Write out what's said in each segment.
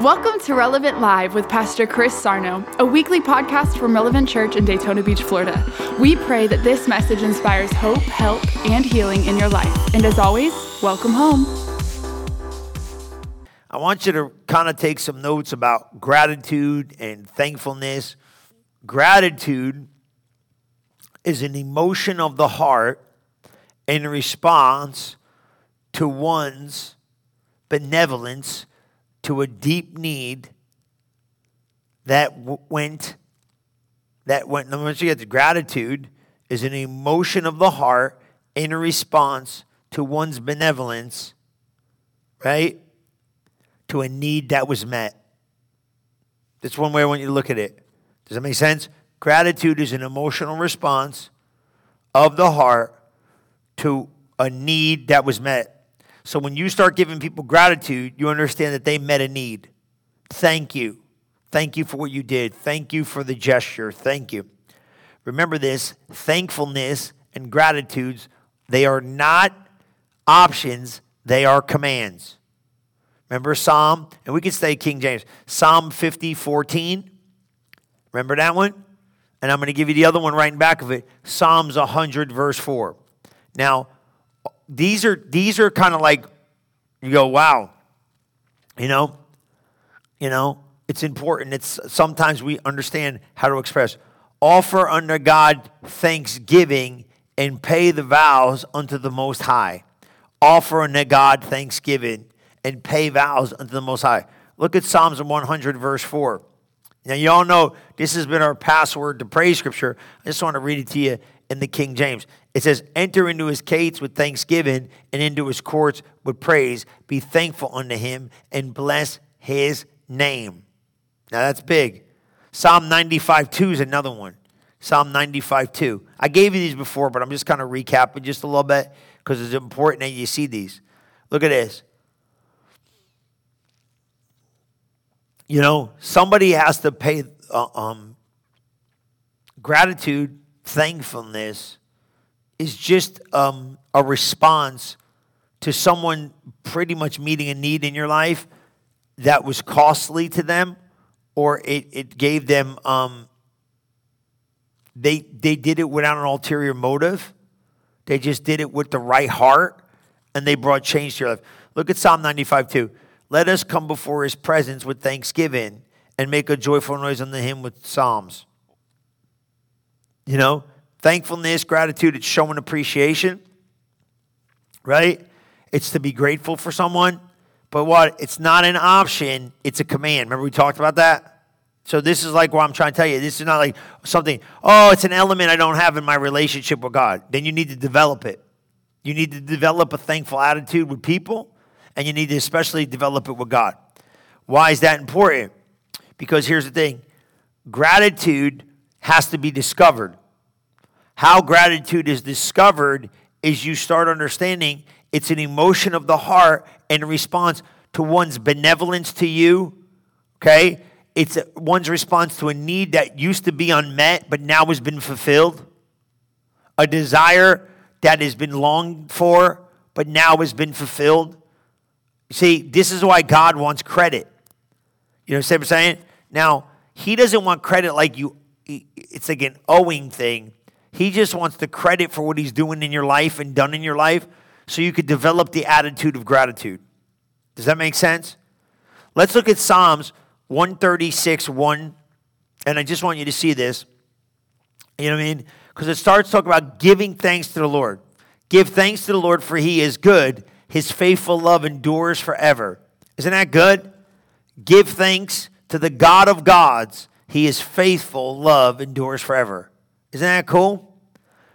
Welcome to Relevant Live with Pastor Chris Sarno, a weekly podcast from Relevant Church in Daytona Beach, Florida. We pray that this message inspires hope, help, and healing in your life. And as always, welcome home. I want you to kind of take some notes about gratitude and thankfulness. Gratitude is an emotion of the heart in response to one's benevolence to a deep need that w- went that went once you get to gratitude is an emotion of the heart in response to one's benevolence right? To a need that was met. That's one way i want you to look at it. Does that make sense? Gratitude is an emotional response of the heart to a need that was met so when you start giving people gratitude, you understand that they met a need. Thank you. Thank you for what you did. Thank you for the gesture. Thank you. Remember this thankfulness and gratitudes, they are not options, they are commands. Remember Psalm, and we can say King James, Psalm 50, 14. Remember that one? And I'm going to give you the other one right in back of it Psalms 100, verse 4. Now, these are these are kind of like you go, wow, you know, you know, it's important. It's sometimes we understand how to express. Offer unto God thanksgiving and pay the vows unto the Most High. Offer unto God thanksgiving and pay vows unto the Most High. Look at Psalms 100, verse 4. Now, you all know this has been our password to praise scripture. I just want to read it to you in the King James. It says, Enter into his gates with thanksgiving and into his courts with praise. Be thankful unto him and bless his name. Now that's big. Psalm 95 2 is another one. Psalm 95 2. I gave you these before, but I'm just kind of recapping just a little bit because it's important that you see these. Look at this. You know, somebody has to pay uh, um, gratitude thankfulness is just um, a response to someone pretty much meeting a need in your life that was costly to them or it, it gave them um, they they did it without an ulterior motive. They just did it with the right heart and they brought change to your life. Look at psalm 95 2 let us come before his presence with thanksgiving and make a joyful noise unto him with psalms you know, thankfulness, gratitude, it's showing appreciation, right? It's to be grateful for someone. But what? It's not an option, it's a command. Remember we talked about that? So this is like what I'm trying to tell you. This is not like something, oh, it's an element I don't have in my relationship with God. Then you need to develop it. You need to develop a thankful attitude with people, and you need to especially develop it with God. Why is that important? Because here's the thing gratitude has to be discovered. How gratitude is discovered is you start understanding it's an emotion of the heart in response to one's benevolence to you. Okay? It's one's response to a need that used to be unmet but now has been fulfilled. A desire that has been longed for but now has been fulfilled. See, this is why God wants credit. You know what I'm saying? Now, He doesn't want credit like you it's like an owing thing. He just wants the credit for what he's doing in your life and done in your life so you could develop the attitude of gratitude. Does that make sense? Let's look at Psalms 136 1. And I just want you to see this. You know what I mean? Because it starts talking about giving thanks to the Lord. Give thanks to the Lord, for he is good. His faithful love endures forever. Isn't that good? Give thanks to the God of gods he is faithful, love endures forever. Isn't that cool?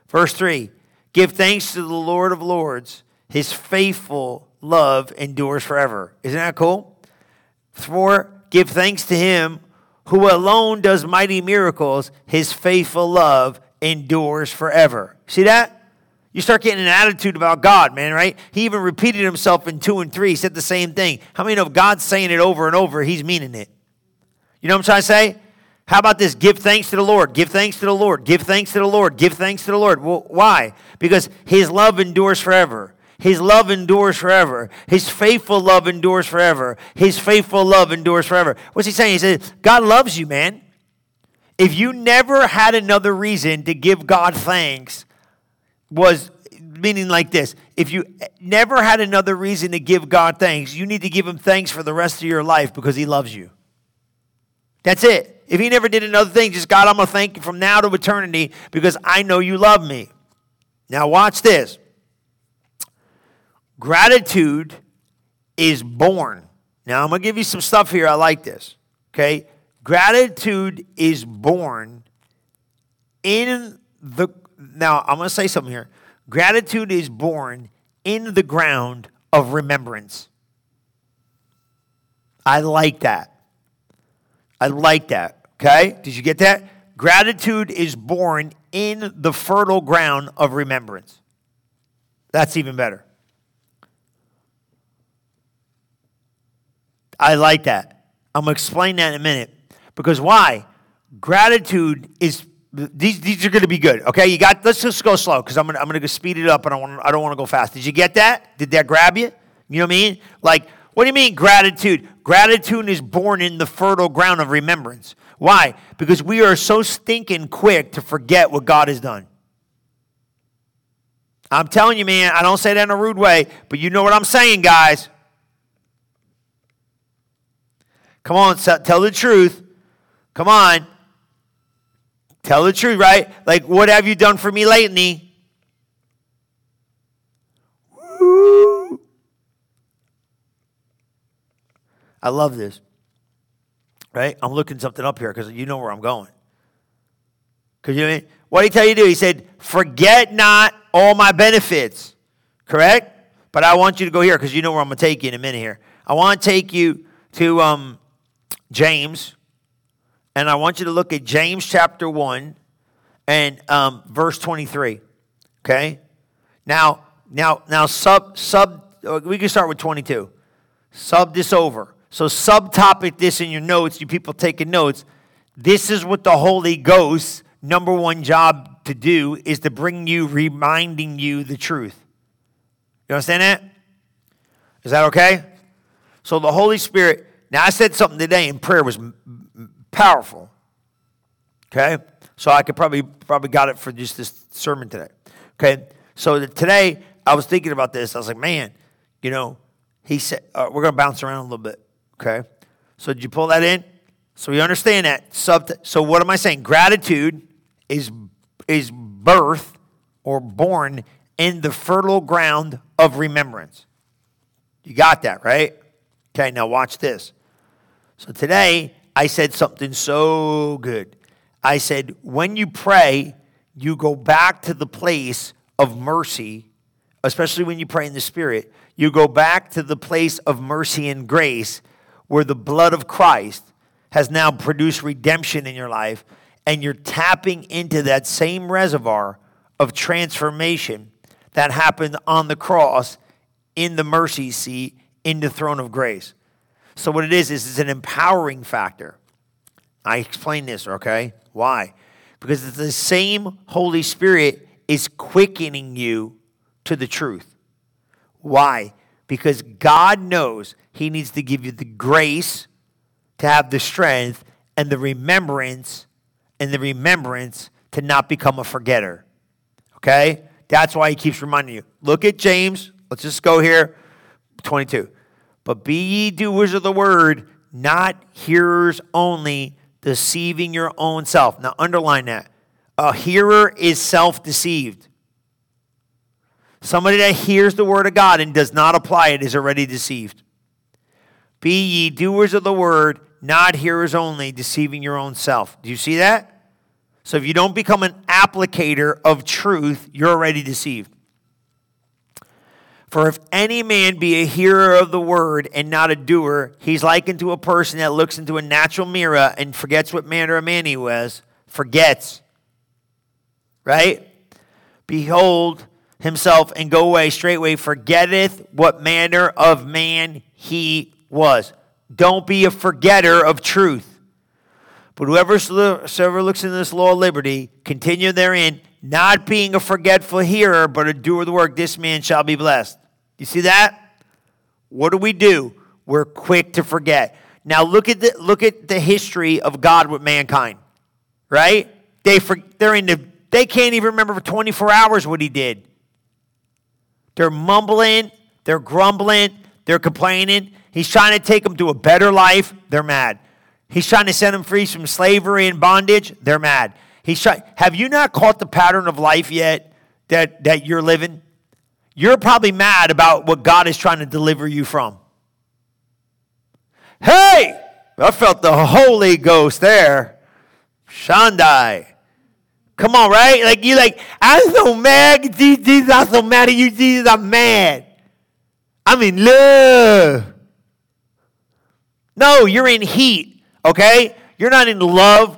Verse 3 Give thanks to the Lord of Lords, his faithful love endures forever. Isn't that cool? 4 Give thanks to him who alone does mighty miracles, his faithful love endures forever. See that? You start getting an attitude about God, man, right? He even repeated himself in 2 and 3, he said the same thing. How many know if God's saying it over and over, he's meaning it? You know what I'm trying to say? How about this? Give thanks to the Lord. Give thanks to the Lord. Give thanks to the Lord. Give thanks to the Lord. Well, why? Because his love endures forever. His love endures forever. His faithful love endures forever. His faithful love endures forever. What's he saying? He says, God loves you, man. If you never had another reason to give God thanks, was meaning like this if you never had another reason to give God thanks, you need to give him thanks for the rest of your life because he loves you. That's it. If he never did another thing, just God, I'm going to thank you from now to eternity because I know you love me. Now, watch this. Gratitude is born. Now, I'm going to give you some stuff here. I like this. Okay? Gratitude is born in the. Now, I'm going to say something here. Gratitude is born in the ground of remembrance. I like that. I like that. Okay? Did you get that? Gratitude is born in the fertile ground of remembrance. That's even better. I like that. I'm going to explain that in a minute. Because why? Gratitude is these, these are going to be good. Okay, you got. Let's just go slow because I'm gonna I'm gonna go speed it up and I want I don't want to go fast. Did you get that? Did that grab you? You know what I mean? Like, what do you mean gratitude? Gratitude is born in the fertile ground of remembrance. Why? Because we are so stinking quick to forget what God has done. I'm telling you, man. I don't say that in a rude way, but you know what I'm saying, guys. Come on, tell the truth. Come on. Tell the truth, right? Like, what have you done for me lately? I love this. Right? I'm looking something up here because you know where I'm going. Because you know what, I mean? what did he tell you to do? He said, Forget not all my benefits. Correct? But I want you to go here because you know where I'm going to take you in a minute here. I want to take you to um, James, and I want you to look at James chapter 1 and um, verse 23. Okay? Now, now, now, sub, sub, we can start with 22. Sub this over. So, subtopic this in your notes, you people taking notes. This is what the Holy Ghost, number one job to do, is to bring you, reminding you the truth. You understand that? Is that okay? So, the Holy Spirit, now I said something today in prayer was powerful. Okay? So I could probably probably got it for just this sermon today. Okay? So today I was thinking about this. I was like, man, you know, he said uh, we're going to bounce around a little bit. Okay? So did you pull that in? So we understand that. So what am I saying? Gratitude is is birth or born in the fertile ground of remembrance. You got that, right? Okay, now watch this. So today I said something so good. I said, when you pray, you go back to the place of mercy, especially when you pray in the Spirit. You go back to the place of mercy and grace where the blood of Christ has now produced redemption in your life, and you're tapping into that same reservoir of transformation that happened on the cross in the mercy seat in the throne of grace. So, what it is, is it's an empowering factor. I explain this, okay? Why? Because it's the same Holy Spirit is quickening you to the truth. Why? Because God knows He needs to give you the grace to have the strength and the remembrance and the remembrance to not become a forgetter. Okay? That's why He keeps reminding you. Look at James. Let's just go here. 22. But be ye doers of the word, not hearers only, deceiving your own self. Now, underline that. A hearer is self deceived. Somebody that hears the word of God and does not apply it is already deceived. Be ye doers of the word, not hearers only, deceiving your own self. Do you see that? So if you don't become an applicator of truth, you're already deceived. For if any man be a hearer of the word and not a doer, he's likened to a person that looks into a natural mirror and forgets what manner of man he was. Forgets. Right? Behold himself and go away straightway, forgetteth what manner of man he was. Don't be a forgetter of truth. But whoever looks into this law of liberty, continue therein, not being a forgetful hearer, but a doer of the work, this man shall be blessed. You see that? What do we do? We're quick to forget. Now look at the look at the history of God with mankind. Right? They for, they're in the they can't even remember for 24 hours what he did. They're mumbling, they're grumbling, they're complaining. He's trying to take them to a better life. They're mad. He's trying to set them free from slavery and bondage. They're mad. He's trying. Have you not caught the pattern of life yet that, that you're living? You're probably mad about what God is trying to deliver you from. Hey, I felt the Holy Ghost there. Shandai. Come on, right? Like you like, I'm so mad. Jesus, I'm so mad at you, Jesus. I'm mad. I'm in love. No, you're in heat, okay? You're not in love.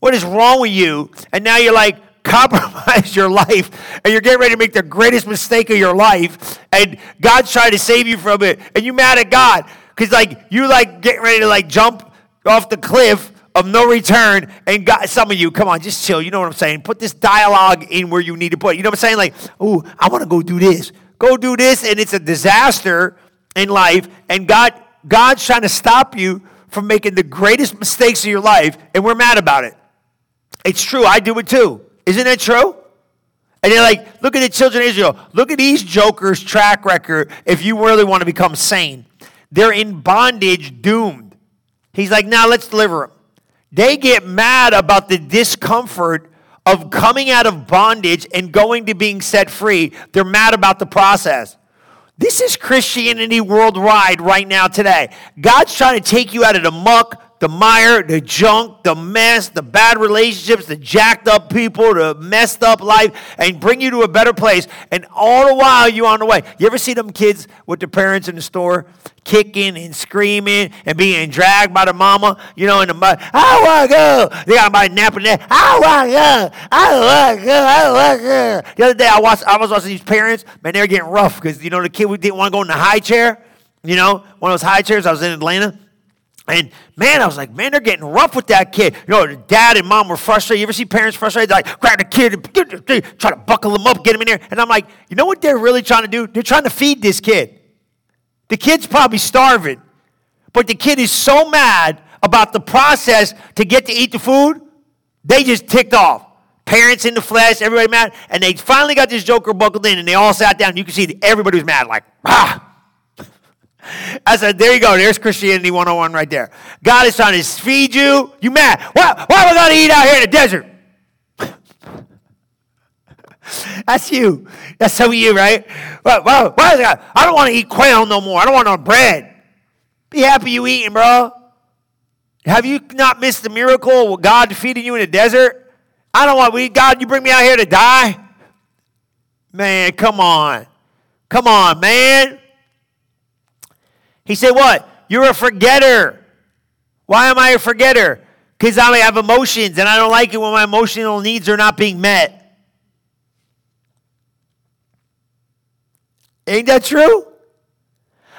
What is wrong with you? And now you're like, compromise your life and you're getting ready to make the greatest mistake of your life and God's trying to save you from it and you mad at God because like you like getting ready to like jump off the cliff of no return. And God, some of you, come on, just chill. You know what I'm saying? Put this dialogue in where you need to put. It. You know what I'm saying? Like, oh, I want to go do this. Go do this, and it's a disaster in life. And God, God's trying to stop you from making the greatest mistakes of your life, and we're mad about it. It's true. I do it too. Isn't it true? And they're like, look at the children of Israel. Look at these jokers' track record if you really want to become sane. They're in bondage, doomed. He's like, now let's deliver them. They get mad about the discomfort of coming out of bondage and going to being set free. They're mad about the process. This is Christianity worldwide right now today. God's trying to take you out of the muck, the mire, the junk, the mess, the bad relationships, the jacked up people, the messed up life, and bring you to a better place. And all the while you're on the way. You ever see them kids with their parents in the store kicking and screaming and being dragged by the mama, you know, in the mud? I want to go. They got my napping there. I want to go. I want to go. I want to go. The other day I watched, I was watching these parents, man, they were getting rough because, you know, the kid we didn't want to go in the high chair. You know, one of those high chairs. I was in Atlanta. And man, I was like, man, they're getting rough with that kid. You know, dad and mom were frustrated. You ever see parents frustrated? They're like, grab the kid and try to buckle him up, get him in there. And I'm like, you know what they're really trying to do? They're trying to feed this kid. The kid's probably starving, but the kid is so mad about the process to get to eat the food, they just ticked off. Parents in the flesh, everybody mad. And they finally got this joker buckled in, and they all sat down. You can see everybody was mad, like, ah. I said, there you go. There's Christianity 101 right there. God is trying to feed you. You mad? Why, why am I going to eat out here in the desert? That's you. That's some of you, right? Why, why, why is that? I don't want to eat quail no more. I don't want no bread. Be happy you eating, bro. Have you not missed the miracle of God feeding you in the desert? I don't want eat. God, you bring me out here to die? Man, come on. Come on, man. He said, What? You're a forgetter. Why am I a forgetter? Because I have emotions and I don't like it when my emotional needs are not being met. Ain't that true?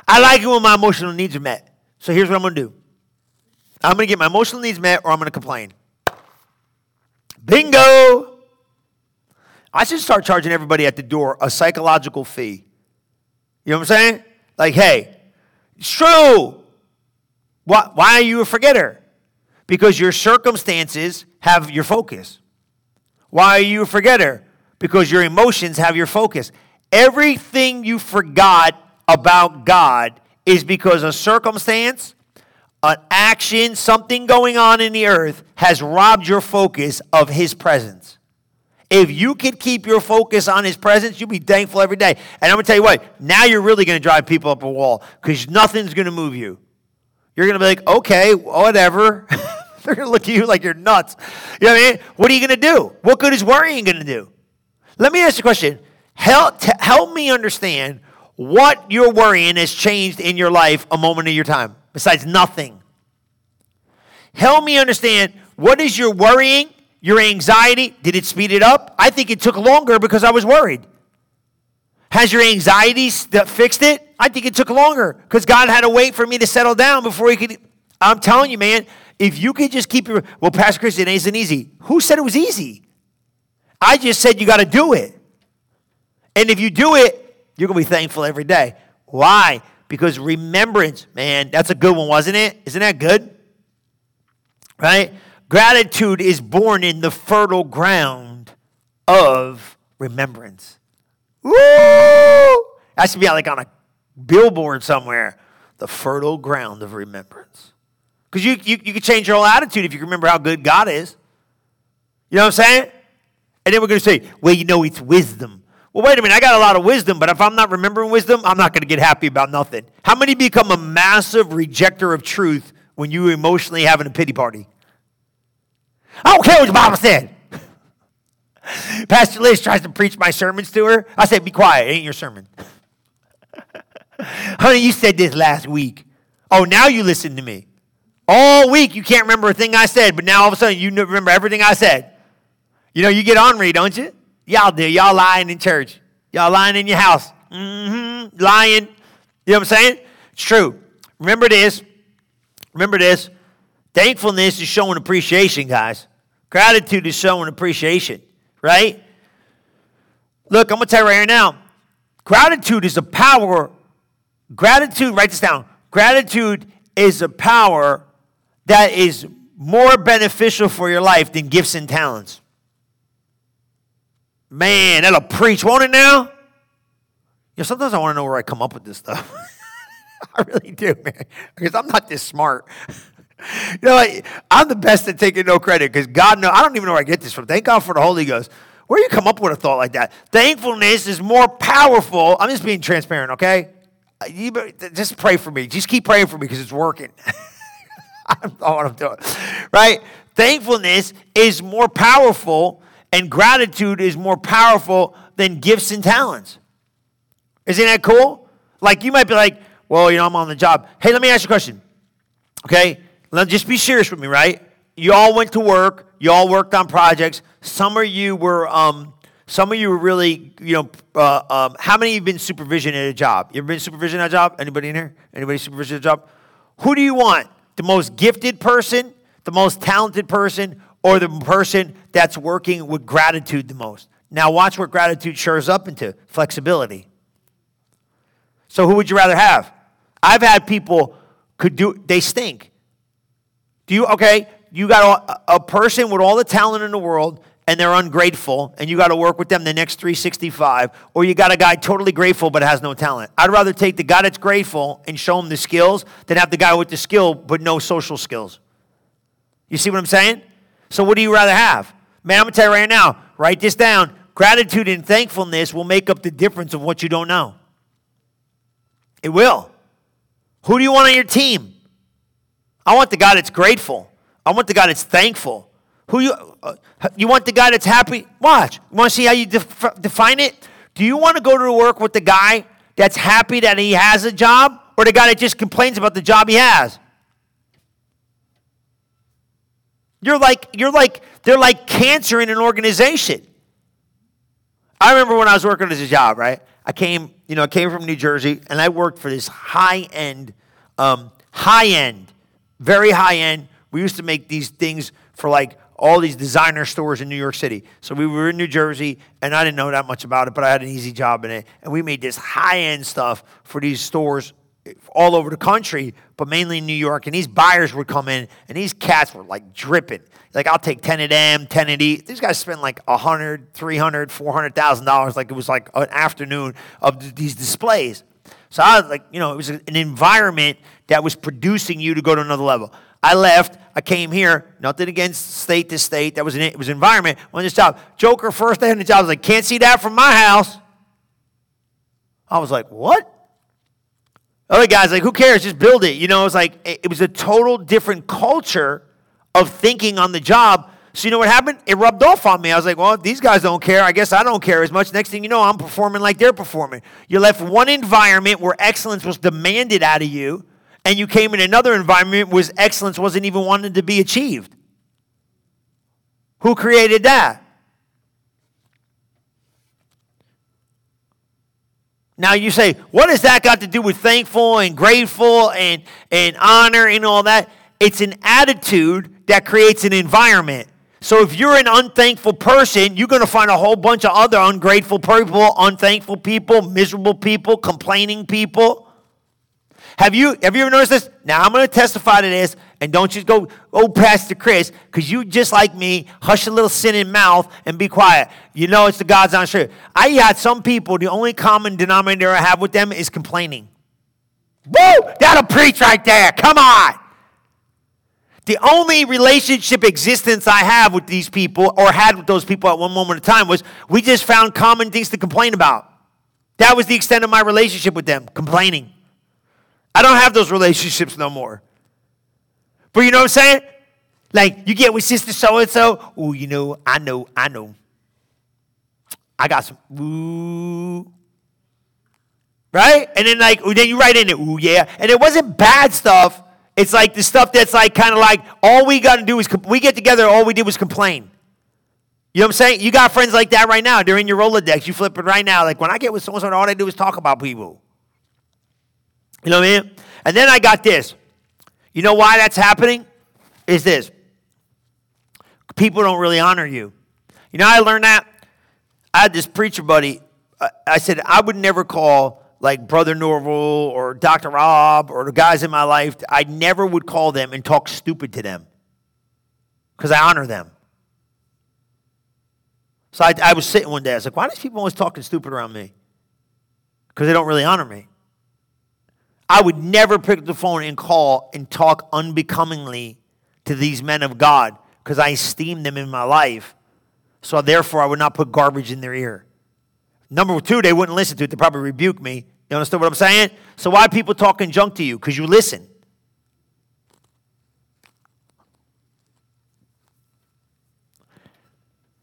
I like it when my emotional needs are met. So here's what I'm going to do I'm going to get my emotional needs met or I'm going to complain. Bingo! I should start charging everybody at the door a psychological fee. You know what I'm saying? Like, hey, it's true. Why, why are you a forgetter? Because your circumstances have your focus. Why are you a forgetter? Because your emotions have your focus. Everything you forgot about God is because a circumstance, an action, something going on in the earth has robbed your focus of His presence. If you can keep your focus on his presence, you'll be thankful every day. And I'm going to tell you what, now you're really going to drive people up a wall because nothing's going to move you. You're going to be like, okay, whatever. They're going to look at you like you're nuts. You know what I mean? What are you going to do? What good is worrying going to do? Let me ask you a question. Help, t- help me understand what your worrying has changed in your life a moment of your time, besides nothing. Help me understand what is your worrying your anxiety, did it speed it up? I think it took longer because I was worried. Has your anxiety fixed it? I think it took longer because God had to wait for me to settle down before he could. I'm telling you, man, if you could just keep your. Well, Pastor Chris, it isn't easy. Who said it was easy? I just said you got to do it. And if you do it, You're going to be thankful every day. Why? Because remembrance, man, that's a good one, wasn't it? Isn't that good? Right? Gratitude is born in the fertile ground of remembrance. Woo! That should be like on a billboard somewhere. The fertile ground of remembrance. Because you, you, you can change your whole attitude if you remember how good God is. You know what I'm saying? And then we're going to say, well, you know, it's wisdom. Well, wait a minute, I got a lot of wisdom, but if I'm not remembering wisdom, I'm not going to get happy about nothing. How many become a massive rejecter of truth when you emotionally having a pity party? I don't care what your Bible said. Pastor Liz tries to preach my sermons to her. I say, be quiet, it ain't your sermon. Honey, you said this last week. Oh, now you listen to me. All week you can't remember a thing I said, but now all of a sudden you remember everything I said. You know, you get ornery, don't you? Y'all do. Y'all lying in church. Y'all lying in your house. Mm-hmm. Lying. You know what I'm saying? It's true. Remember this. Remember this. Thankfulness is showing appreciation, guys. Gratitude is showing appreciation, right? Look, I'm going to tell you right here now. Gratitude is a power. Gratitude, write this down. Gratitude is a power that is more beneficial for your life than gifts and talents. Man, that'll preach, won't it now? You know, sometimes I want to know where I come up with this stuff. I really do, man, because I'm not this smart. you know, like, I'm the best at taking no credit because God knows. I don't even know where I get this from. Thank God for the Holy Ghost. Where you come up with a thought like that? Thankfulness is more powerful. I'm just being transparent, okay? You just pray for me. Just keep praying for me because it's working. I don't know what I'm doing, right? Thankfulness is more powerful and gratitude is more powerful than gifts and talents. Isn't that cool? Like you might be like, well, you know, I'm on the job. Hey, let me ask you a question. Okay? Let just be serious with me, right? You all went to work, you all worked on projects. Some of you were um, some of you were really, you know, uh, um, how many of you have been supervision at a job? You ever been supervision at a job? Anybody in here? Anybody supervision at a job? Who do you want? The most gifted person, the most talented person, or the person that's working with gratitude the most. Now, watch what gratitude shows up into flexibility. So, who would you rather have? I've had people could do, they stink. Do you, okay, you got a, a person with all the talent in the world and they're ungrateful and you got to work with them the next 365 or you got a guy totally grateful but has no talent i'd rather take the guy that's grateful and show him the skills than have the guy with the skill but no social skills you see what i'm saying so, what do you rather have? Man, I'm going to tell you right now, write this down. Gratitude and thankfulness will make up the difference of what you don't know. It will. Who do you want on your team? I want the guy that's grateful. I want the guy that's thankful. Who you uh, you want the guy that's happy? Watch. You want to see how you def- define it? Do you want to go to work with the guy that's happy that he has a job or the guy that just complains about the job he has? You're like, you're like, they're like cancer in an organization. I remember when I was working as a job, right? I came, you know, I came from New Jersey and I worked for this high end, um, high end, very high end. We used to make these things for like all these designer stores in New York City. So we were in New Jersey, and I didn't know that much about it, but I had an easy job in it. And we made this high end stuff for these stores all over the country, but mainly in New York. And these buyers would come in, and these cats were like dripping. Like, I'll take 10 of them, 10 of these. These guys spend like 100, 300, 400,000 dollars. Like it was like an afternoon of these displays. So I was like, you know, it was an environment that was producing you to go to another level. I left. I came here. Nothing against state to state. That was an it was environment. On this job, Joker first day on the job I was like, can't see that from my house. I was like, what? Other guys like, who cares? Just build it. You know, it was like it was a total different culture of thinking on the job. So you know what happened? It rubbed off on me. I was like, well, these guys don't care, I guess I don't care as much. Next thing you know, I'm performing like they're performing. You left one environment where excellence was demanded out of you, and you came in another environment where excellence wasn't even wanted to be achieved. Who created that? Now you say, what has that got to do with thankful and grateful and, and honor and all that? It's an attitude that creates an environment. So if you're an unthankful person, you're going to find a whole bunch of other ungrateful people, unthankful people, miserable people, complaining people. Have you have you ever noticed this? Now I'm going to testify to this, and don't just go, oh, Pastor Chris, because you just like me, hush a little sin in mouth and be quiet. You know it's the God's honest truth. I had some people, the only common denominator I have with them is complaining. Woo! That'll preach right there. Come on. The only relationship existence I have with these people or had with those people at one moment in time was we just found common things to complain about. That was the extent of my relationship with them, complaining. I don't have those relationships no more. But you know what I'm saying? Like you get with sister so and so, oh, you know, I know, I know. I got some ooh. Right? And then like then you write in it, ooh yeah. And it wasn't bad stuff. It's like the stuff that's like kind of like all we got to do is we get together. All we did was complain. You know what I'm saying? You got friends like that right now. They're in your Rolodex. You flip it right now. Like when I get with someone, all they do is talk about people. You know what I mean? And then I got this. You know why that's happening? Is this people don't really honor you. You know, I learned that. I had this preacher buddy. I said I would never call like Brother Norvel or Dr. Rob or the guys in my life, I never would call them and talk stupid to them because I honor them. So I, I, was sitting one day, I was like, why do people always talking stupid around me? Because they don't really honor me. I would never pick up the phone and call and talk unbecomingly to these men of God because I esteem them in my life. So therefore, I would not put garbage in their ear. Number two, they wouldn't listen to it. They probably rebuke me. You understand what I'm saying? So why people talking junk to you? Because you listen.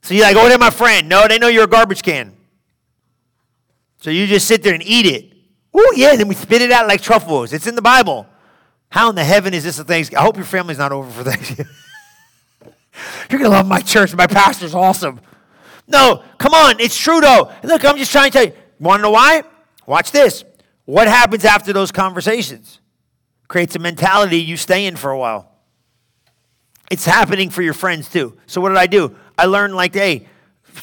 So you're like, oh, they're my friend. No, they know you're a garbage can. So you just sit there and eat it. Oh, yeah, then we spit it out like truffles. It's in the Bible. How in the heaven is this a Thanksgiving? I hope your family's not over for Thanksgiving. you're going to love my church. My pastor's awesome. No, come on, it's true though. Look, I'm just trying to tell you. Want to know why? Watch this. What happens after those conversations? Creates a mentality you stay in for a while. It's happening for your friends too. So what did I do? I learned like, hey,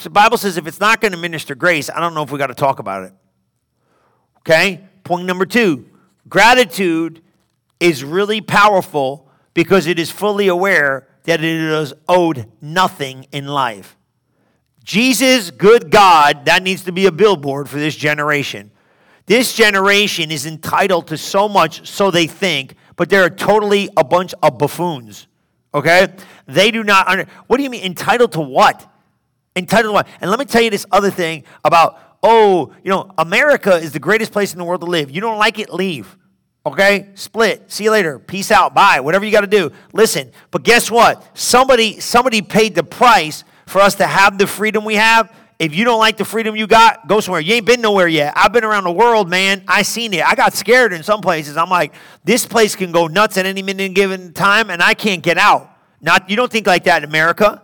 the Bible says if it's not going to minister grace, I don't know if we got to talk about it. Okay? Point number two gratitude is really powerful because it is fully aware that it is owed nothing in life. Jesus, good God, that needs to be a billboard for this generation. This generation is entitled to so much, so they think, but they're totally a bunch of buffoons. Okay? They do not under. What do you mean entitled to what? Entitled to what? And let me tell you this other thing about, oh, you know, America is the greatest place in the world to live. You don't like it, leave. Okay? Split. See you later. Peace out. Bye. Whatever you got to do. Listen. But guess what? Somebody somebody paid the price for us to have the freedom we have. If you don't like the freedom you got, go somewhere. You ain't been nowhere yet. I've been around the world, man. I seen it. I got scared in some places. I'm like, this place can go nuts at any minute given time, and I can't get out. Not you don't think like that in America.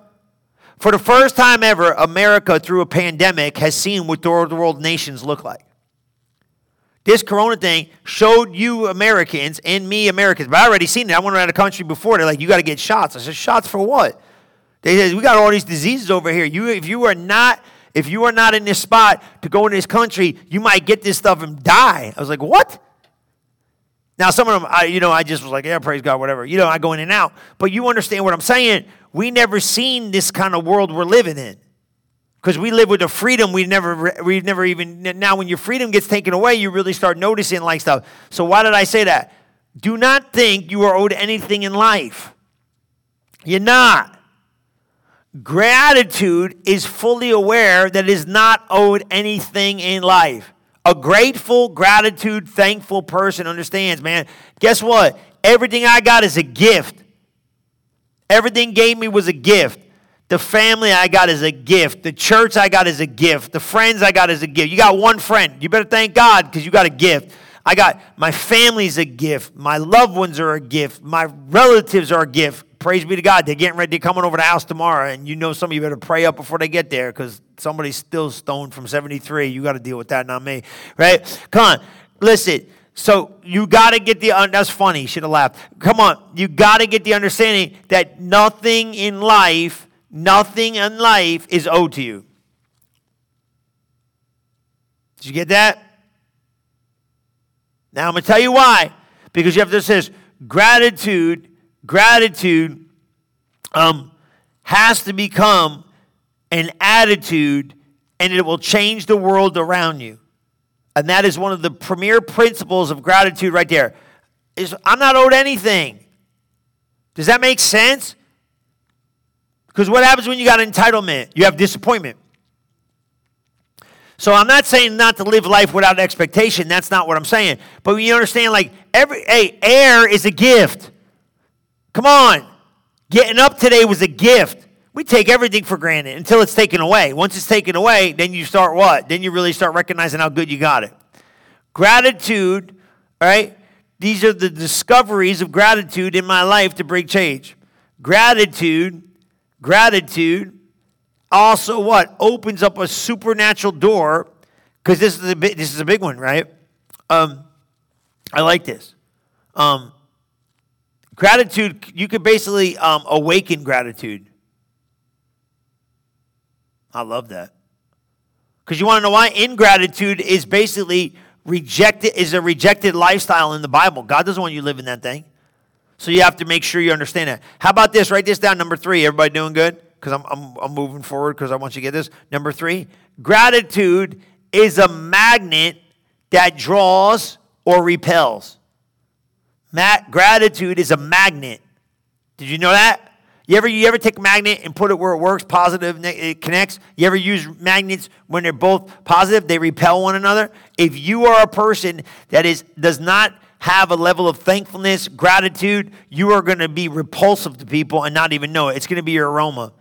For the first time ever, America through a pandemic has seen what third world nations look like. This corona thing showed you Americans and me Americans, but I already seen it. I went around the country before. They're like, you got to get shots. I said, shots for what? They said, we got all these diseases over here. You, if you are not, if you are not in this spot to go in this country, you might get this stuff and die. I was like, what? Now, some of them, I, you know, I just was like, yeah, praise God, whatever. You know, I go in and out. But you understand what I'm saying? We never seen this kind of world we're living in. Because we live with a freedom we never, we've never even, now when your freedom gets taken away, you really start noticing like stuff. So why did I say that? Do not think you are owed anything in life. You're not. Gratitude is fully aware that it is not owed anything in life. A grateful, gratitude, thankful person understands, man. Guess what? Everything I got is a gift. Everything gave me was a gift. The family I got is a gift. The church I got is a gift. The friends I got is a gift. You got one friend. You better thank God because you got a gift. I got my family's a gift. My loved ones are a gift. My relatives are a gift. Praise be to God. They're getting ready. They're coming over the house tomorrow. And you know some of you better pray up before they get there because somebody's still stoned from 73. You got to deal with that, not me. Right? Come on. Listen. So you got to get the, uh, that's funny. Should have laughed. Come on. You got to get the understanding that nothing in life nothing in life is owed to you. Did you get that? Now I'm to tell you why. Because you have to says gratitude, gratitude um, has to become an attitude and it will change the world around you. And that is one of the premier principles of gratitude right there. Is I'm not owed anything. Does that make sense? Because what happens when you got entitlement? You have disappointment. So I'm not saying not to live life without expectation. That's not what I'm saying. But you understand, like every hey, air is a gift. Come on. Getting up today was a gift. We take everything for granted until it's taken away. Once it's taken away, then you start what? Then you really start recognizing how good you got it. Gratitude, all right? These are the discoveries of gratitude in my life to bring change. Gratitude, gratitude also what? Opens up a supernatural door because this is a big, this is a big one, right? Um, I like this. Um, gratitude, you could basically um, awaken gratitude. I love that. Because you want to know why? Ingratitude is basically rejected, is a rejected lifestyle in the Bible. God doesn't want you living that thing. So you have to make sure you understand that. How about this? Write this down, number three. Everybody doing good? Because I'm, I'm, I'm moving forward because I want you to get this. Number three, gratitude is a magnet that draws or repels. Matt, gratitude is a magnet. Did you know that? You ever, you ever take a magnet and put it where it works, positive, it connects? You ever use magnets when they're both positive, they repel one another? If you are a person that is, does not have a level of thankfulness, gratitude, you are going to be repulsive to people and not even know it. It's going to be your aroma.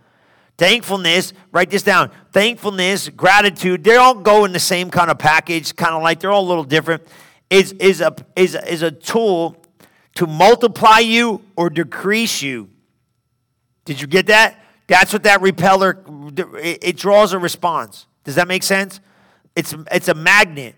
Thankfulness, write this down. Thankfulness, gratitude, they all go in the same kind of package, kind of like they're all a little different. Is, is, a, is, is a tool to multiply you or decrease you. Did you get that? That's what that repeller, it draws a response. Does that make sense? It's, it's a magnet,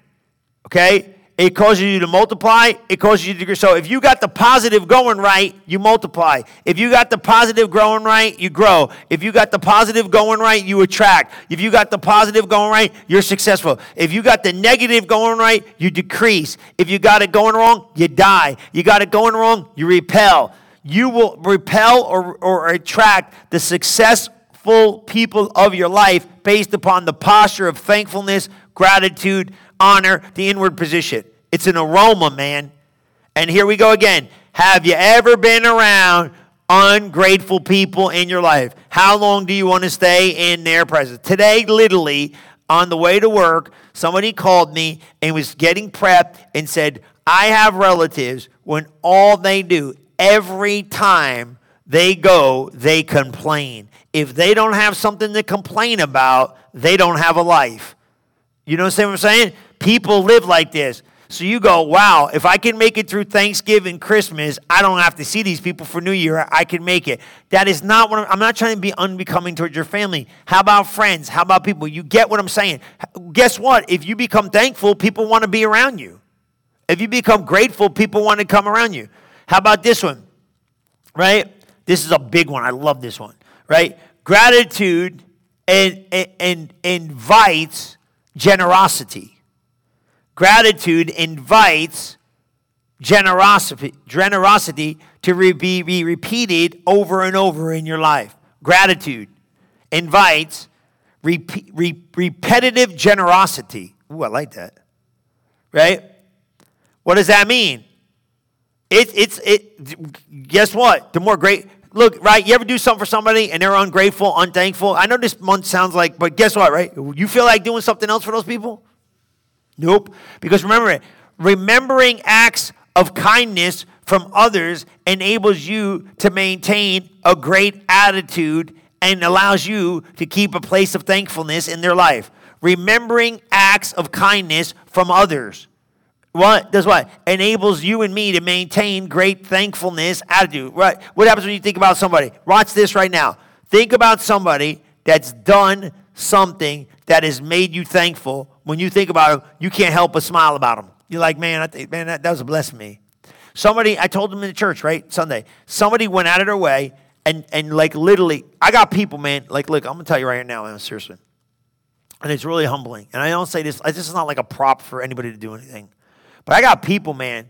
okay? It causes you to multiply. It causes you to grow. So if you got the positive going right, you multiply. If you got the positive growing right, you grow. If you got the positive going right, you attract. If you got the positive going right, you're successful. If you got the negative going right, you decrease. If you got it going wrong, you die. You got it going wrong, you repel you will repel or, or attract the successful people of your life based upon the posture of thankfulness, gratitude, honor, the inward position. It's an aroma, man. And here we go again. Have you ever been around ungrateful people in your life? How long do you want to stay in their presence? Today, literally, on the way to work, somebody called me and was getting prepped and said, I have relatives when all they do every time they go, they complain. If they don't have something to complain about, they don't have a life. You know what I'm saying? People live like this. So you go, wow, if I can make it through Thanksgiving, Christmas, I don't have to see these people for New Year. I can make it. That is not what I'm, I'm not trying to be unbecoming towards your family. How about friends? How about people? You get what I'm saying. Guess what? If you become thankful, people want to be around you. If you become grateful, people want to come around you. How about this one? Right? This is a big one. I love this one. Right? Gratitude and, and, and invites generosity. Gratitude invites generosity, generosity to re, be, be repeated over and over in your life. Gratitude invites re, repetitive generosity. Ooh, I like that. Right? What does that mean? It, it's it. Guess what? The more great. Look, right? You ever do something for somebody and they're ungrateful, unthankful? I know this month sounds like, but guess what? Right? You feel like doing something else for those people? Nope. Because remember, remembering acts of kindness from others enables you to maintain a great attitude and allows you to keep a place of thankfulness in their life. Remembering acts of kindness from others. What? Does what? Enables you and me to maintain great thankfulness attitude. Right. What happens when you think about somebody? Watch this right now. Think about somebody that's done something that has made you thankful when you think about them you can't help but smile about them you're like man I think, man that, that was a blessing me somebody i told them in the church right sunday somebody went out of their way and and like literally, I got people, man. Like, look, I'm gonna tell you right now, man, seriously, and it's really humbling. And I don't say this. This is not like a prop for anybody to do anything, but I got people, man.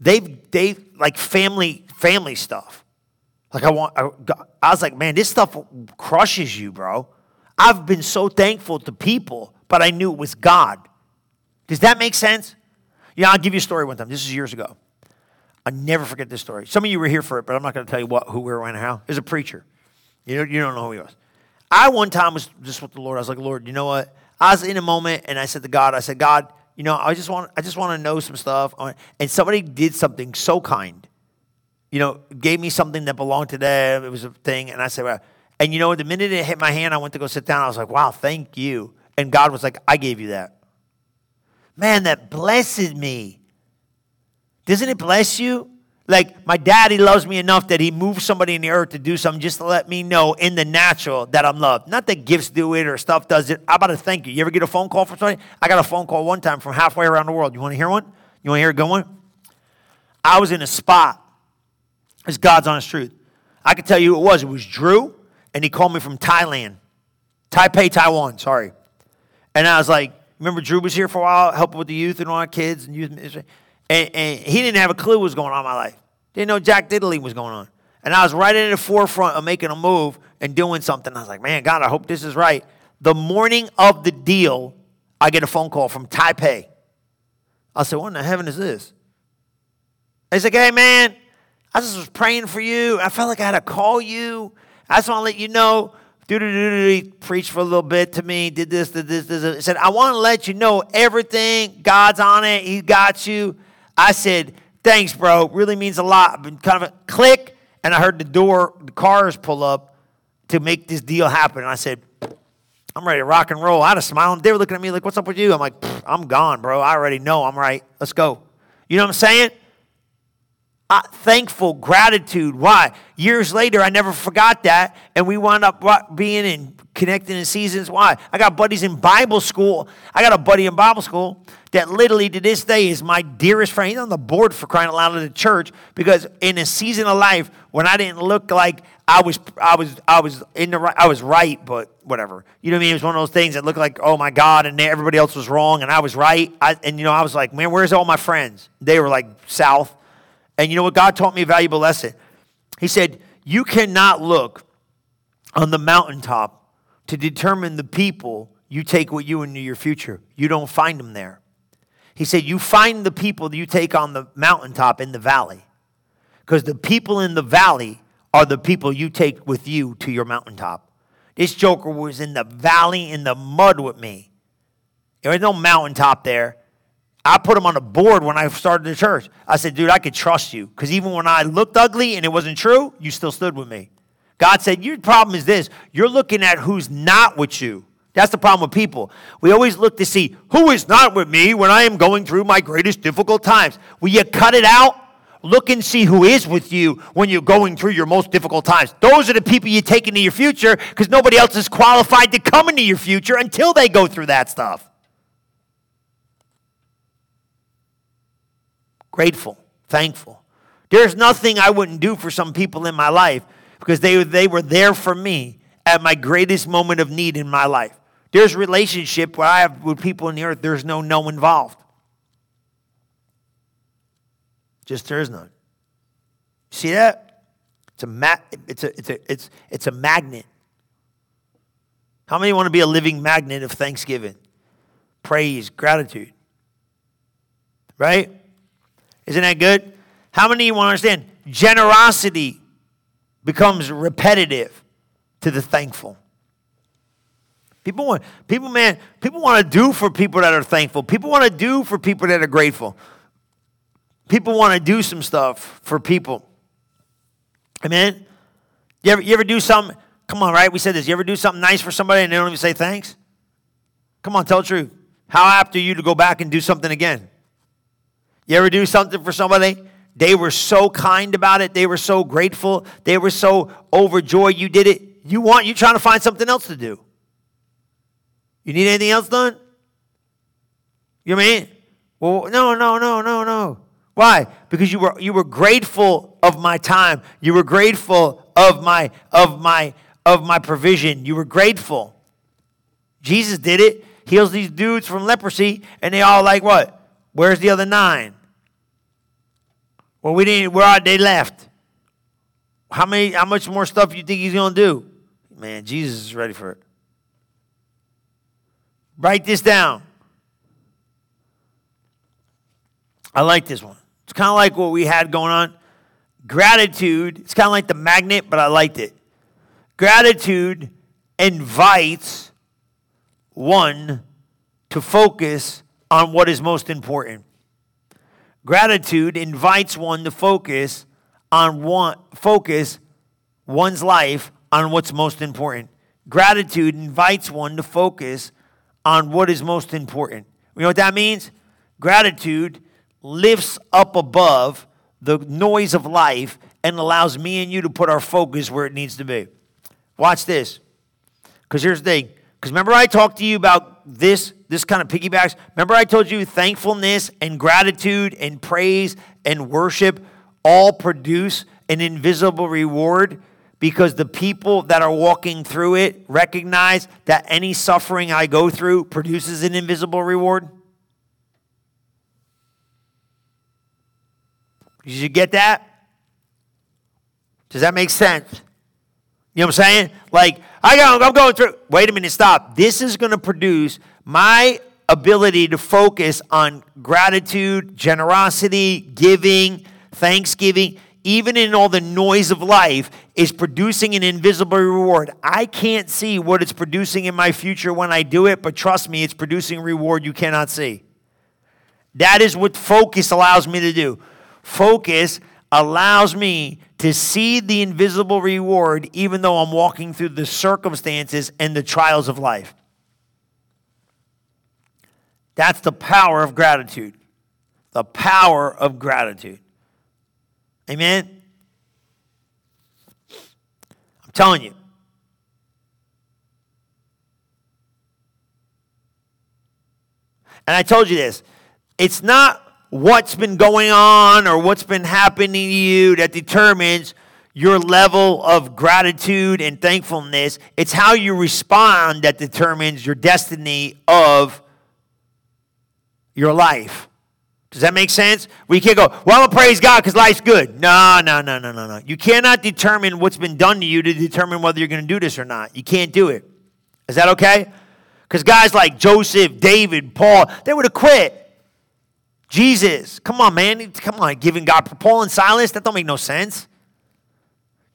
They've they like family family stuff. Like I want, I, I was like, man, this stuff crushes you, bro. I've been so thankful to people, but I knew it was God. Does that make sense? Yeah, I'll give you a story one time. This is years ago. I never forget this story. Some of you were here for it, but I'm not going to tell you what, who, where, when, how. There's a preacher. You don't, you don't know who he was. I one time was just with the Lord. I was like, Lord, you know what? I was in a moment, and I said to God, I said, God, you know, I just want, I just want to know some stuff. Uh, and somebody did something so kind. You know, gave me something that belonged to them. It was a thing, and I said, well, and you know, the minute it hit my hand, I went to go sit down. I was like, wow, thank you. And God was like, I gave you that. Man, that blessed me. Doesn't it bless you? Like, my daddy loves me enough that he moved somebody in the earth to do something just to let me know in the natural that I'm loved. Not that gifts do it or stuff does it. I about to thank you. You ever get a phone call from somebody? I got a phone call one time from halfway around the world. You want to hear one? You want to hear a good one? I was in a spot. It's God's honest truth. I can tell you it was. It was Drew and he called me from Thailand, Taipei, Taiwan, sorry. And I was like, remember Drew was here for a while, helping with the youth and all our kids and youth. And, and he didn't have a clue what was going on in my life. Didn't know Jack Diddley was going on. And I was right in the forefront of making a move and doing something. I was like, man, God, I hope this is right. The morning of the deal, I get a phone call from Taipei. I said, what in the heaven is this? He's like, hey, man, I just was praying for you. I felt like I had to call you. I just want to let you know. He preached for a little bit to me, did this, did this, did this. He said, I want to let you know everything. God's on it. He got you. I said, thanks, bro. Really means a lot. I've been kind of a click, and I heard the door, the cars pull up to make this deal happen. And I said, I'm ready to rock and roll. I had a smile. They were looking at me like, what's up with you? I'm like, I'm gone, bro. I already know I'm right. Let's go. You know what I'm saying? Uh, thankful, gratitude. Why? Years later, I never forgot that, and we wound up being in connecting in seasons. Why? I got buddies in Bible school. I got a buddy in Bible school that literally to this day is my dearest friend. He's on the board for crying out loud of the church because in a season of life when I didn't look like I was, I was, I was in the right, I was right, but whatever. You know what I mean? It was one of those things that looked like, oh my God, and everybody else was wrong, and I was right. I, and you know, I was like, man, where's all my friends? They were like south. And you know what? God taught me a valuable lesson. He said, You cannot look on the mountaintop to determine the people you take with you into your future. You don't find them there. He said, You find the people that you take on the mountaintop in the valley. Because the people in the valley are the people you take with you to your mountaintop. This joker was in the valley in the mud with me. There was no mountaintop there. I put him on the board when I started the church. I said, dude, I could trust you. Because even when I looked ugly and it wasn't true, you still stood with me. God said, Your problem is this you're looking at who's not with you. That's the problem with people. We always look to see who is not with me when I am going through my greatest difficult times. Will you cut it out? Look and see who is with you when you're going through your most difficult times. Those are the people you take into your future because nobody else is qualified to come into your future until they go through that stuff. Grateful, thankful. There's nothing I wouldn't do for some people in my life because they, they were there for me at my greatest moment of need in my life. There's relationship where I have with people in the earth, there's no no involved. Just there's none. See that? It's a, ma- it's, a, it's, a, it's, it's a magnet. How many want to be a living magnet of thanksgiving, praise, gratitude? Right? Isn't that good? How many of you want to understand? Generosity becomes repetitive to the thankful. People want, people, man, people want to do for people that are thankful. People want to do for people that are grateful. People want to do some stuff for people. Amen? You ever, you ever do something? Come on, right? We said this. You ever do something nice for somebody and they don't even say thanks? Come on, tell the truth. How apt are you to go back and do something again? You ever do something for somebody? They were so kind about it. They were so grateful. They were so overjoyed you did it. You want, you trying to find something else to do. You need anything else done? You mean? Well, no, no, no, no, no. Why? Because you were you were grateful of my time. You were grateful of my of my of my provision. You were grateful. Jesus did it. Heals these dudes from leprosy, and they all like what? Where's the other nine? Well, we didn't. Where are they left? How many? How much more stuff you think he's gonna do? Man, Jesus is ready for it. Write this down. I like this one. It's kind of like what we had going on. Gratitude, it's kind of like the magnet, but I liked it. Gratitude invites one to focus on what is most important. Gratitude invites one to focus on one focus one's life on what's most important. Gratitude invites one to focus on what is most important. You know what that means? Gratitude lifts up above the noise of life and allows me and you to put our focus where it needs to be. Watch this. Because here's the thing. Because remember, I talked to you about this, this kind of piggybacks. Remember, I told you thankfulness and gratitude and praise and worship all produce an invisible reward because the people that are walking through it recognize that any suffering I go through produces an invisible reward? Did you get that? Does that make sense? You know what I'm saying? Like, I got, I'm going through. Wait a minute, stop. This is going to produce my ability to focus on gratitude, generosity, giving, thanksgiving even in all the noise of life, is producing an invisible reward. I can't see what it's producing in my future when I do it, but trust me, it's producing reward you cannot see. That is what focus allows me to do. Focus allows me to see the invisible reward even though I'm walking through the circumstances and the trials of life. That's the power of gratitude. The power of gratitude. Amen? I'm telling you. And I told you this it's not what's been going on or what's been happening to you that determines your level of gratitude and thankfulness. It's how you respond that determines your destiny of your life. Does that make sense? We can't go, well, I'm praise God because life's good. No, no, no, no, no, no. You cannot determine what's been done to you to determine whether you're going to do this or not. You can't do it. Is that okay? Because guys like Joseph, David, Paul, they would have quit. Jesus, come on, man. Come on, giving God. Paul and Silas, that don't make no sense.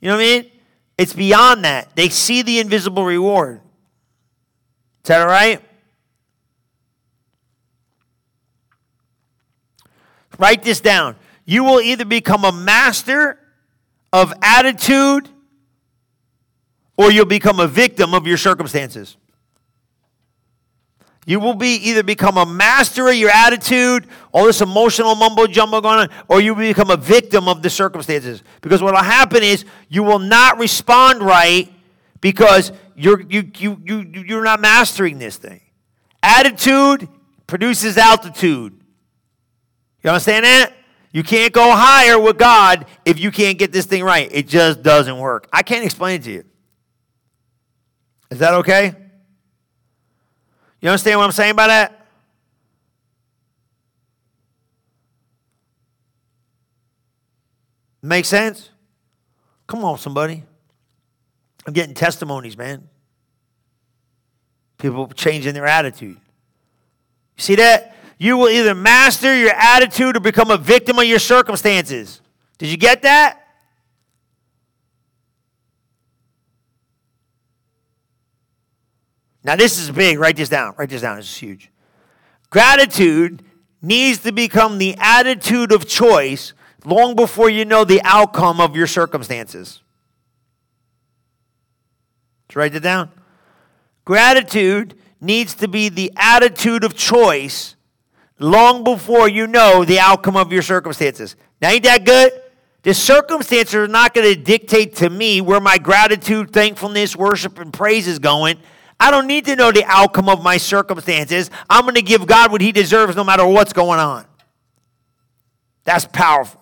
You know what I mean? It's beyond that. They see the invisible reward. Is that all right? Write this down. You will either become a master of attitude or you'll become a victim of your circumstances. You will be either become a master of your attitude, all this emotional mumbo jumbo going on, or you will become a victim of the circumstances. Because what will happen is you will not respond right because you're, you, you, you, you're not mastering this thing. Attitude produces altitude. You understand that? You can't go higher with God if you can't get this thing right. It just doesn't work. I can't explain it to you. Is that okay? You understand what I'm saying by that? Make sense? Come on, somebody. I'm getting testimonies, man. People changing their attitude. You see that? You will either master your attitude or become a victim of your circumstances. Did you get that? Now, this is big. Write this down. Write this down. This is huge. Gratitude needs to become the attitude of choice long before you know the outcome of your circumstances. Let's write it down. Gratitude needs to be the attitude of choice long before you know the outcome of your circumstances. Now, ain't that good? The circumstances are not going to dictate to me where my gratitude, thankfulness, worship, and praise is going. I don't need to know the outcome of my circumstances. I'm going to give God what He deserves no matter what's going on. That's powerful.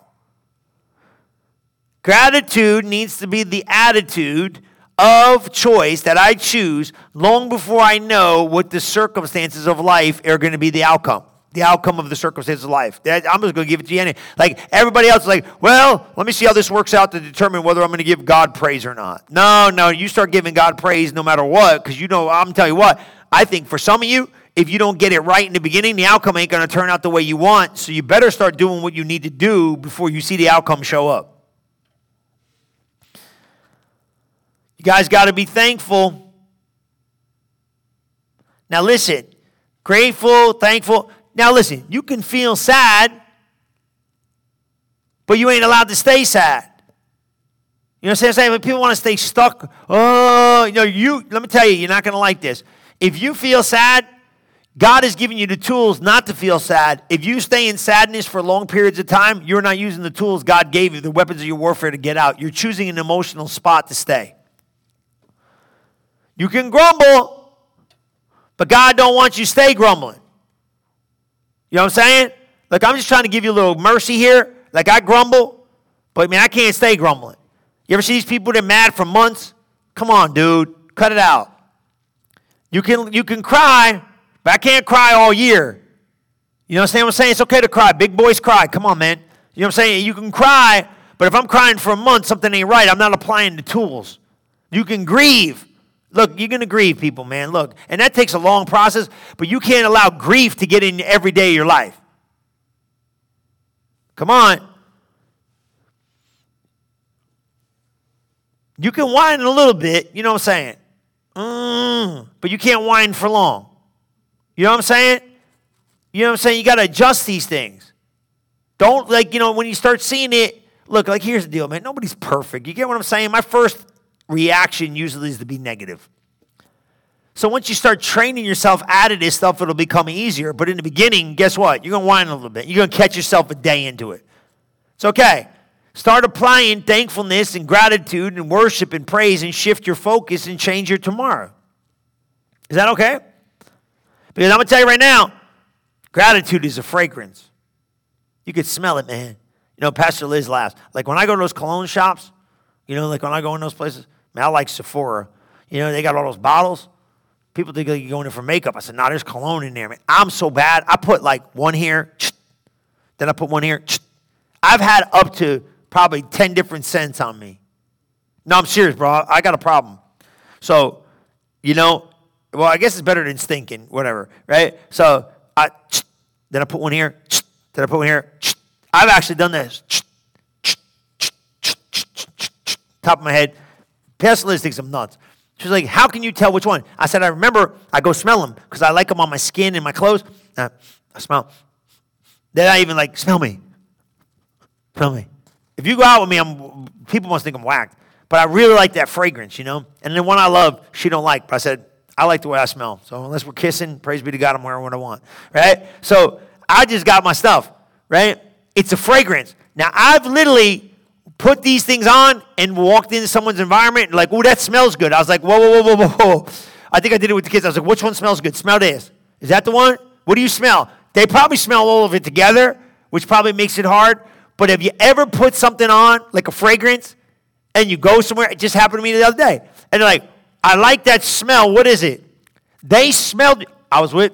Gratitude needs to be the attitude of choice that I choose long before I know what the circumstances of life are going to be the outcome. The outcome of the circumstances of life. I'm just going to give it to you. Anyway. Like everybody else is like, well, let me see how this works out to determine whether I'm going to give God praise or not. No, no, you start giving God praise no matter what, because you know, I'm telling you what, I think for some of you, if you don't get it right in the beginning, the outcome ain't going to turn out the way you want. So you better start doing what you need to do before you see the outcome show up. You guys got to be thankful. Now, listen, grateful, thankful. Now, listen, you can feel sad, but you ain't allowed to stay sad. You know what I'm saying? When people want to stay stuck. Oh, you know, you, let me tell you, you're not going to like this. If you feel sad, God has given you the tools not to feel sad. If you stay in sadness for long periods of time, you're not using the tools God gave you, the weapons of your warfare to get out. You're choosing an emotional spot to stay. You can grumble, but God don't want you stay grumbling. You know what I'm saying? Like I'm just trying to give you a little mercy here. Like I grumble, but I mean I can't stay grumbling. You ever see these people that are mad for months? Come on, dude, cut it out. You can you can cry, but I can't cry all year. You know what I'm saying? It's okay to cry. Big boys cry. Come on, man. You know what I'm saying? You can cry, but if I'm crying for a month, something ain't right. I'm not applying the tools. You can grieve, Look, you're going to grieve people, man. Look, and that takes a long process, but you can't allow grief to get in every day of your life. Come on. You can whine a little bit, you know what I'm saying? Mm, but you can't whine for long. You know what I'm saying? You know what I'm saying? You got to adjust these things. Don't, like, you know, when you start seeing it, look, like, here's the deal, man. Nobody's perfect. You get what I'm saying? My first reaction usually is to be negative. So once you start training yourself out of this stuff, it'll become easier. But in the beginning, guess what? You're going to whine a little bit. You're going to catch yourself a day into it. It's okay. Start applying thankfulness and gratitude and worship and praise and shift your focus and change your tomorrow. Is that okay? Because I'm going to tell you right now, gratitude is a fragrance. You could smell it, man. You know, Pastor Liz laughs. Like when I go to those cologne shops, you know, like when I go in those places, man, I like Sephora. You know, they got all those bottles. People think like you go in for makeup. I said, nah, there's cologne in there, man. I'm so bad. I put like one here, then I put one here. I've had up to probably 10 different scents on me. No, I'm serious, bro. I got a problem. So, you know, well, I guess it's better than stinking, whatever, right? So, I, then I put one here, then I put one here. I've actually done this. Top of my head. Pastor Liz thinks I'm nuts. She's like, How can you tell which one? I said, I remember I go smell them because I like them on my skin and my clothes. I smell. Then I even like, Smell me. Smell me. If you go out with me, I'm, people must think I'm whacked. But I really like that fragrance, you know? And the one I love, she don't like. But I said, I like the way I smell. So unless we're kissing, praise be to God, I'm wearing what I want. Right? So I just got my stuff, right? It's a fragrance. Now I've literally put these things on and walked into someone's environment and like, oh, that smells good. I was like, whoa, whoa, whoa, whoa, whoa. I think I did it with the kids. I was like, which one smells good? Smell this. Is that the one? What do you smell? They probably smell all of it together, which probably makes it hard. But have you ever put something on, like a fragrance, and you go somewhere? It just happened to me the other day. And they're like, I like that smell. What is it? They smelled, I was with,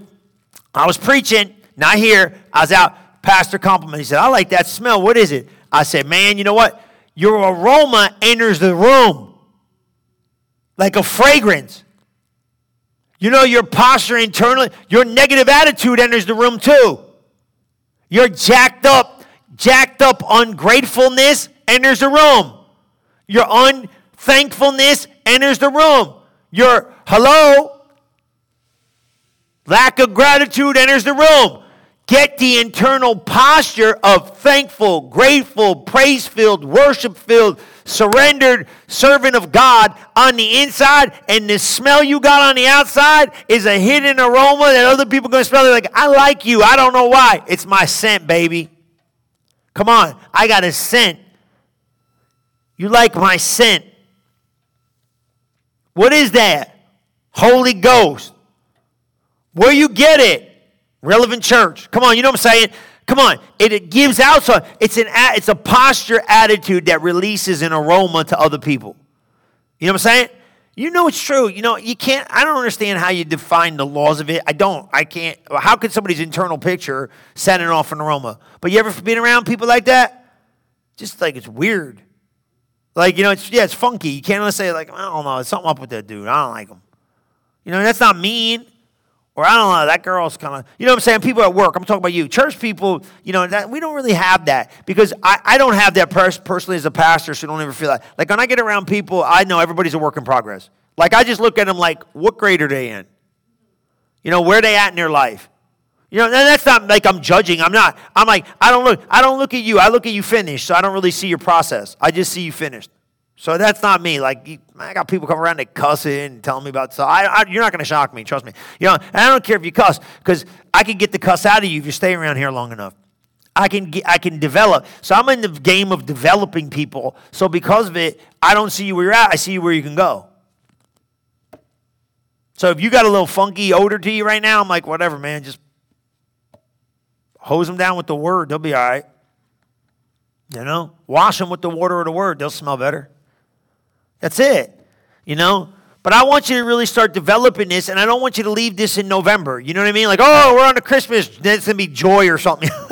I was preaching, not here. I was out, pastor complimented. He said, I like that smell. What is it? I said, man, you know what? Your aroma enters the room like a fragrance. You know, your posture internally, your negative attitude enters the room too. Your jacked up, jacked up ungratefulness enters the room. Your unthankfulness enters the room. Your hello, lack of gratitude enters the room. Get the internal posture of thankful, grateful, praise filled, worship filled, surrendered servant of God on the inside, and the smell you got on the outside is a hidden aroma that other people are going to smell. They're like, I like you. I don't know why. It's my scent, baby. Come on. I got a scent. You like my scent. What is that? Holy Ghost. Where you get it? Relevant church. Come on, you know what I'm saying? Come on, it, it gives out. So it's an it's a posture attitude that releases an aroma to other people. You know what I'm saying? You know it's true. You know, you can't, I don't understand how you define the laws of it. I don't. I can't. How could somebody's internal picture send it off an aroma? But you ever been around people like that? Just like it's weird. Like, you know, it's, yeah, it's funky. You can't really say, like, I don't know, there's something up with that dude. I don't like him. You know, that's not mean. Or I don't know, that girl's kind of, you know what I'm saying? People at work, I'm talking about you. Church people, you know, that, we don't really have that because I, I don't have that pers- personally as a pastor, so don't ever feel that. Like when I get around people, I know everybody's a work in progress. Like I just look at them like, what grade are they in? You know, where they at in their life? You know, that's not like I'm judging. I'm not. I'm like, I don't look, I don't look at you. I look at you finished, so I don't really see your process. I just see you finished. So that's not me. Like I got people come around and cussing and telling me about. stuff. I, I you're not going to shock me. Trust me. You know, I don't care if you cuss because I can get the cuss out of you if you stay around here long enough. I can get, I can develop. So I'm in the game of developing people. So because of it, I don't see you where you're at. I see you where you can go. So if you got a little funky odor to you right now, I'm like, whatever, man. Just hose them down with the word. They'll be all right. You know, wash them with the water of the word. They'll smell better. That's it. You know? But I want you to really start developing this, and I don't want you to leave this in November. You know what I mean? Like, oh, we're on to Christmas. Then it's going to be joy or something.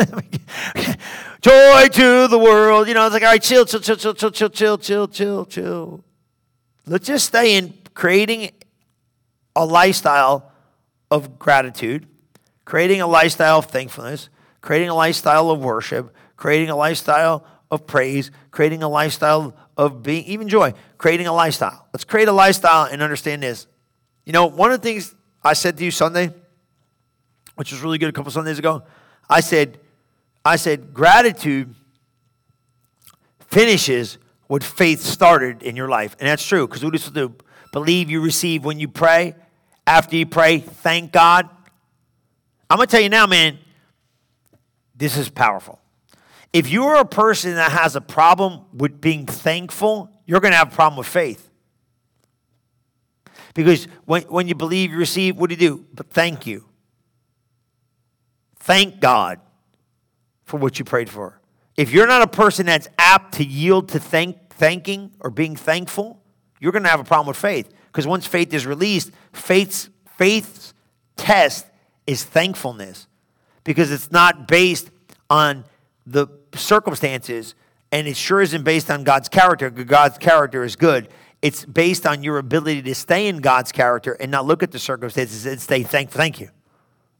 joy to the world. You know, it's like, all right, chill, chill, chill, chill, chill, chill, chill, chill, chill, chill. Let's just stay in creating a lifestyle of gratitude, creating a lifestyle of thankfulness, creating a lifestyle of worship, creating a lifestyle of praise, creating a lifestyle of being, even joy, creating a lifestyle. Let's create a lifestyle and understand this. You know, one of the things I said to you Sunday, which was really good a couple Sundays ago, I said, I said, gratitude finishes what faith started in your life. And that's true, because does it do? Believe you receive when you pray. After you pray, thank God. I'm going to tell you now, man, this is powerful. If you're a person that has a problem with being thankful, you're going to have a problem with faith. Because when, when you believe you receive, what do you do? But thank you. Thank God for what you prayed for. If you're not a person that's apt to yield to thank, thanking or being thankful, you're going to have a problem with faith. Because once faith is released, faith's, faith's test is thankfulness. Because it's not based on the circumstances, and it sure isn't based on God's character. God's character is good. It's based on your ability to stay in God's character and not look at the circumstances and stay thankful. Thank you.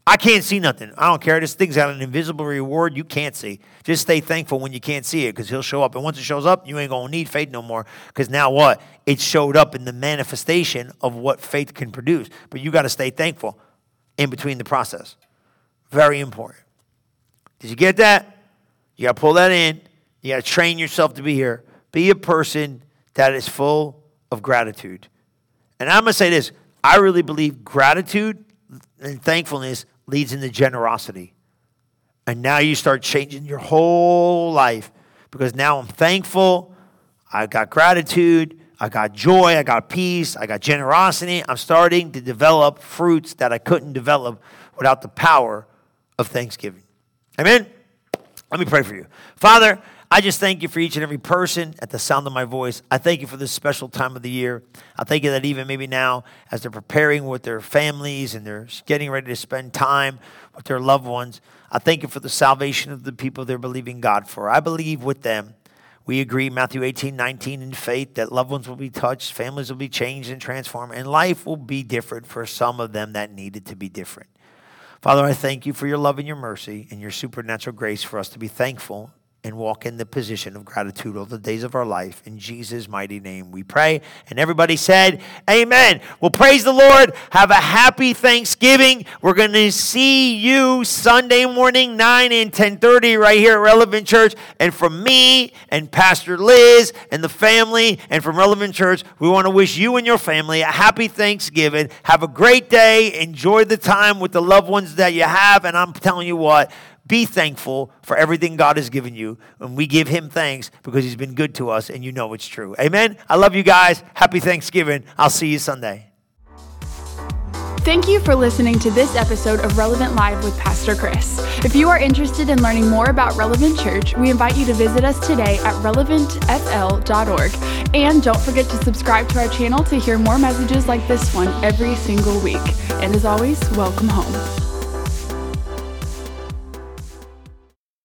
I can't see nothing. I don't care. This thing's got an invisible reward you can't see. Just stay thankful when you can't see it because he'll show up. And once it shows up, you ain't going to need faith no more because now what? It showed up in the manifestation of what faith can produce. But you got to stay thankful in between the process. Very important. Did you get that? You got to pull that in. You got to train yourself to be here. Be a person that is full of gratitude. And I'm going to say this I really believe gratitude and thankfulness leads into generosity. And now you start changing your whole life because now I'm thankful. I got gratitude. I got joy. I got peace. I got generosity. I'm starting to develop fruits that I couldn't develop without the power of thanksgiving. Amen. Let me pray for you. Father, I just thank you for each and every person at the sound of my voice. I thank you for this special time of the year. I thank you that even maybe now, as they're preparing with their families and they're getting ready to spend time with their loved ones, I thank you for the salvation of the people they're believing God for. I believe with them. We agree, Matthew 18, 19, in faith, that loved ones will be touched, families will be changed and transformed, and life will be different for some of them that needed to be different. Father, I thank you for your love and your mercy and your supernatural grace for us to be thankful and walk in the position of gratitude all the days of our life. In Jesus' mighty name we pray. And everybody said, Amen. Well, praise the Lord. Have a happy Thanksgiving. We're going to see you Sunday morning, 9 and 1030 right here at Relevant Church. And from me and Pastor Liz and the family and from Relevant Church, we want to wish you and your family a happy Thanksgiving. Have a great day. Enjoy the time with the loved ones that you have. And I'm telling you what, be thankful for everything God has given you. And we give Him thanks because He's been good to us and you know it's true. Amen. I love you guys. Happy Thanksgiving. I'll see you Sunday. Thank you for listening to this episode of Relevant Live with Pastor Chris. If you are interested in learning more about Relevant Church, we invite you to visit us today at relevantfl.org. And don't forget to subscribe to our channel to hear more messages like this one every single week. And as always, welcome home.